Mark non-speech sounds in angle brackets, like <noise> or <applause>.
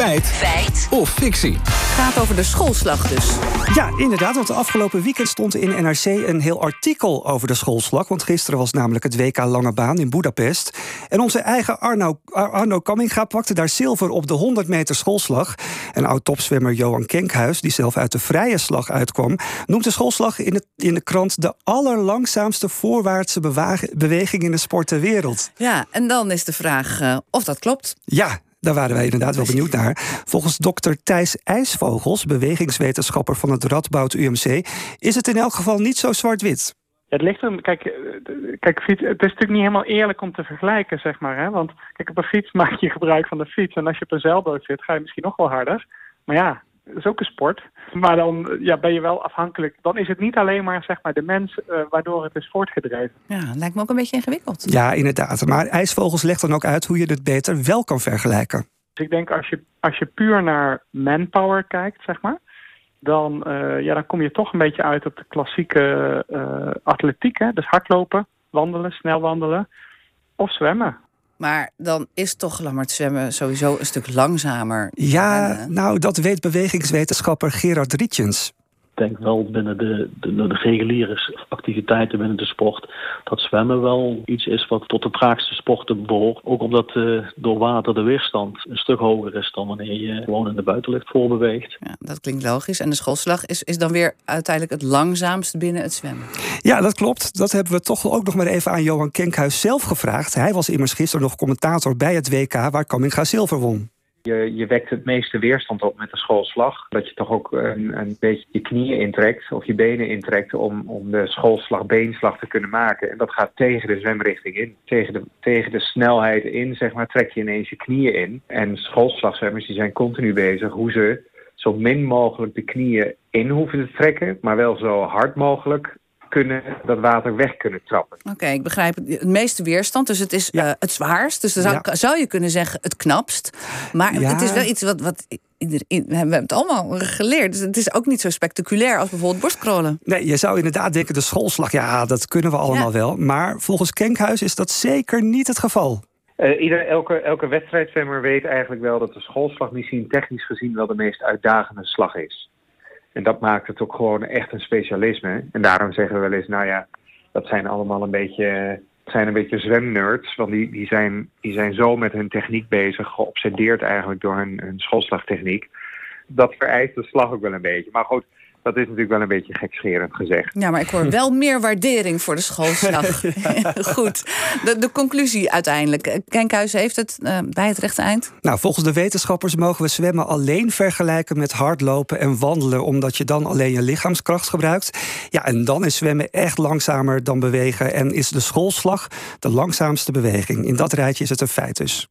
Feit. Feit. Of fictie. Gaat over de schoolslag dus. Ja, inderdaad, want de afgelopen weekend stond in NRC een heel artikel over de schoolslag. Want gisteren was namelijk het WK Lange Baan in Budapest. En onze eigen Arno, Arno Kamminga pakte daar zilver op de 100 meter schoolslag. En oud-topzwemmer Johan Kenkhuis, die zelf uit de vrije slag uitkwam, noemt de schoolslag in, het, in de krant de allerlangzaamste voorwaartse beweging in de sport ter wereld. Ja, en dan is de vraag uh, of dat klopt. Ja, daar waren wij inderdaad wel benieuwd naar. Volgens dokter Thijs IJsvogels, bewegingswetenschapper van het Radboud UMC, is het in elk geval niet zo zwart-wit. Het ligt er, kijk, eh, kijk, fiets, het is natuurlijk niet helemaal eerlijk om te vergelijken, zeg maar. Hè? Want kijk, op een fiets <laughs> maak je gebruik van de fiets. En als je op een zeilboot zit, ga je misschien nog wel harder. Maar ja, dat is ook een sport. Maar dan ja, ben je wel afhankelijk. Dan is het niet alleen maar, zeg maar de mens uh, waardoor het is voortgedreven. Ja, lijkt me ook een beetje ingewikkeld. Ja, inderdaad. Maar IJsvogels legt dan ook uit hoe je het beter wel kan vergelijken. Dus ik denk als je, als je puur naar manpower kijkt, zeg maar. Dan, uh, ja, dan kom je toch een beetje uit op de klassieke uh, atletiek. Hè? Dus hardlopen, wandelen, snel wandelen of zwemmen. Maar dan is toch Lammert zwemmen sowieso een stuk langzamer. Ja, nou, dat weet bewegingswetenschapper Gerard Rietjens denk wel binnen de, de, de, reguliere activiteiten binnen de sport... dat zwemmen wel iets is wat tot de traagste sporten behoort. Ook omdat uh, door water de weerstand een stuk hoger is... dan wanneer je gewoon in de buitenlucht voorbeweegt. Ja, dat klinkt logisch. En de schoolslag is, is dan weer uiteindelijk het langzaamst binnen het zwemmen. Ja, dat klopt. Dat hebben we toch ook nog maar even aan Johan Kenkhuis zelf gevraagd. Hij was immers gisteren nog commentator bij het WK... waar Kamminga zilver won. Je, je wekt het meeste weerstand op met de schoolslag. Dat je toch ook een, een beetje je knieën intrekt of je benen intrekt om, om de schoolslag, beenslag te kunnen maken. En dat gaat tegen de zwemrichting in. Tegen de, tegen de snelheid in, zeg maar, trek je ineens je knieën in. En schoolslagzwemmers die zijn continu bezig hoe ze zo min mogelijk de knieën in hoeven te trekken, maar wel zo hard mogelijk kunnen dat water weg kunnen trappen. Oké, ik begrijp het. Het meeste weerstand, dus het is ja. uh, het zwaarst. Dus dan zou, ja. zou, je kunnen zeggen het knapst. Maar ja. het is wel iets wat, wat iedereen, we hebben het allemaal geleerd. Dus het is ook niet zo spectaculair als bijvoorbeeld borstkrollen. Nee, je zou inderdaad denken de schoolslag, ja, dat kunnen we allemaal wel. Maar volgens Kenkhuis is dat zeker niet het geval. Uh, ieder, elke, elke wedstrijdzwemmer weet eigenlijk wel dat de schoolslag misschien technisch gezien wel de meest uitdagende slag is. En dat maakt het ook gewoon echt een specialisme. En daarom zeggen we wel eens, nou ja, dat zijn allemaal een beetje, zijn een beetje zwemnerds. Want die, die, zijn, die zijn zo met hun techniek bezig, geobsedeerd eigenlijk door hun, hun schoolslagtechniek. Dat vereist de slag ook wel een beetje. Maar goed, dat is natuurlijk wel een beetje gekscherend gezegd. Ja, maar ik hoor wel meer waardering voor de schoolslag. <laughs> <laughs> Goed. De, de, conclusie uiteindelijk. Kenkhuis heeft het uh, bij het rechte eind? Nou, volgens de wetenschappers mogen we zwemmen alleen vergelijken met hardlopen en wandelen, omdat je dan alleen je lichaamskracht gebruikt. Ja, en dan is zwemmen echt langzamer dan bewegen en is de schoolslag de langzaamste beweging. In dat rijtje is het een feit dus.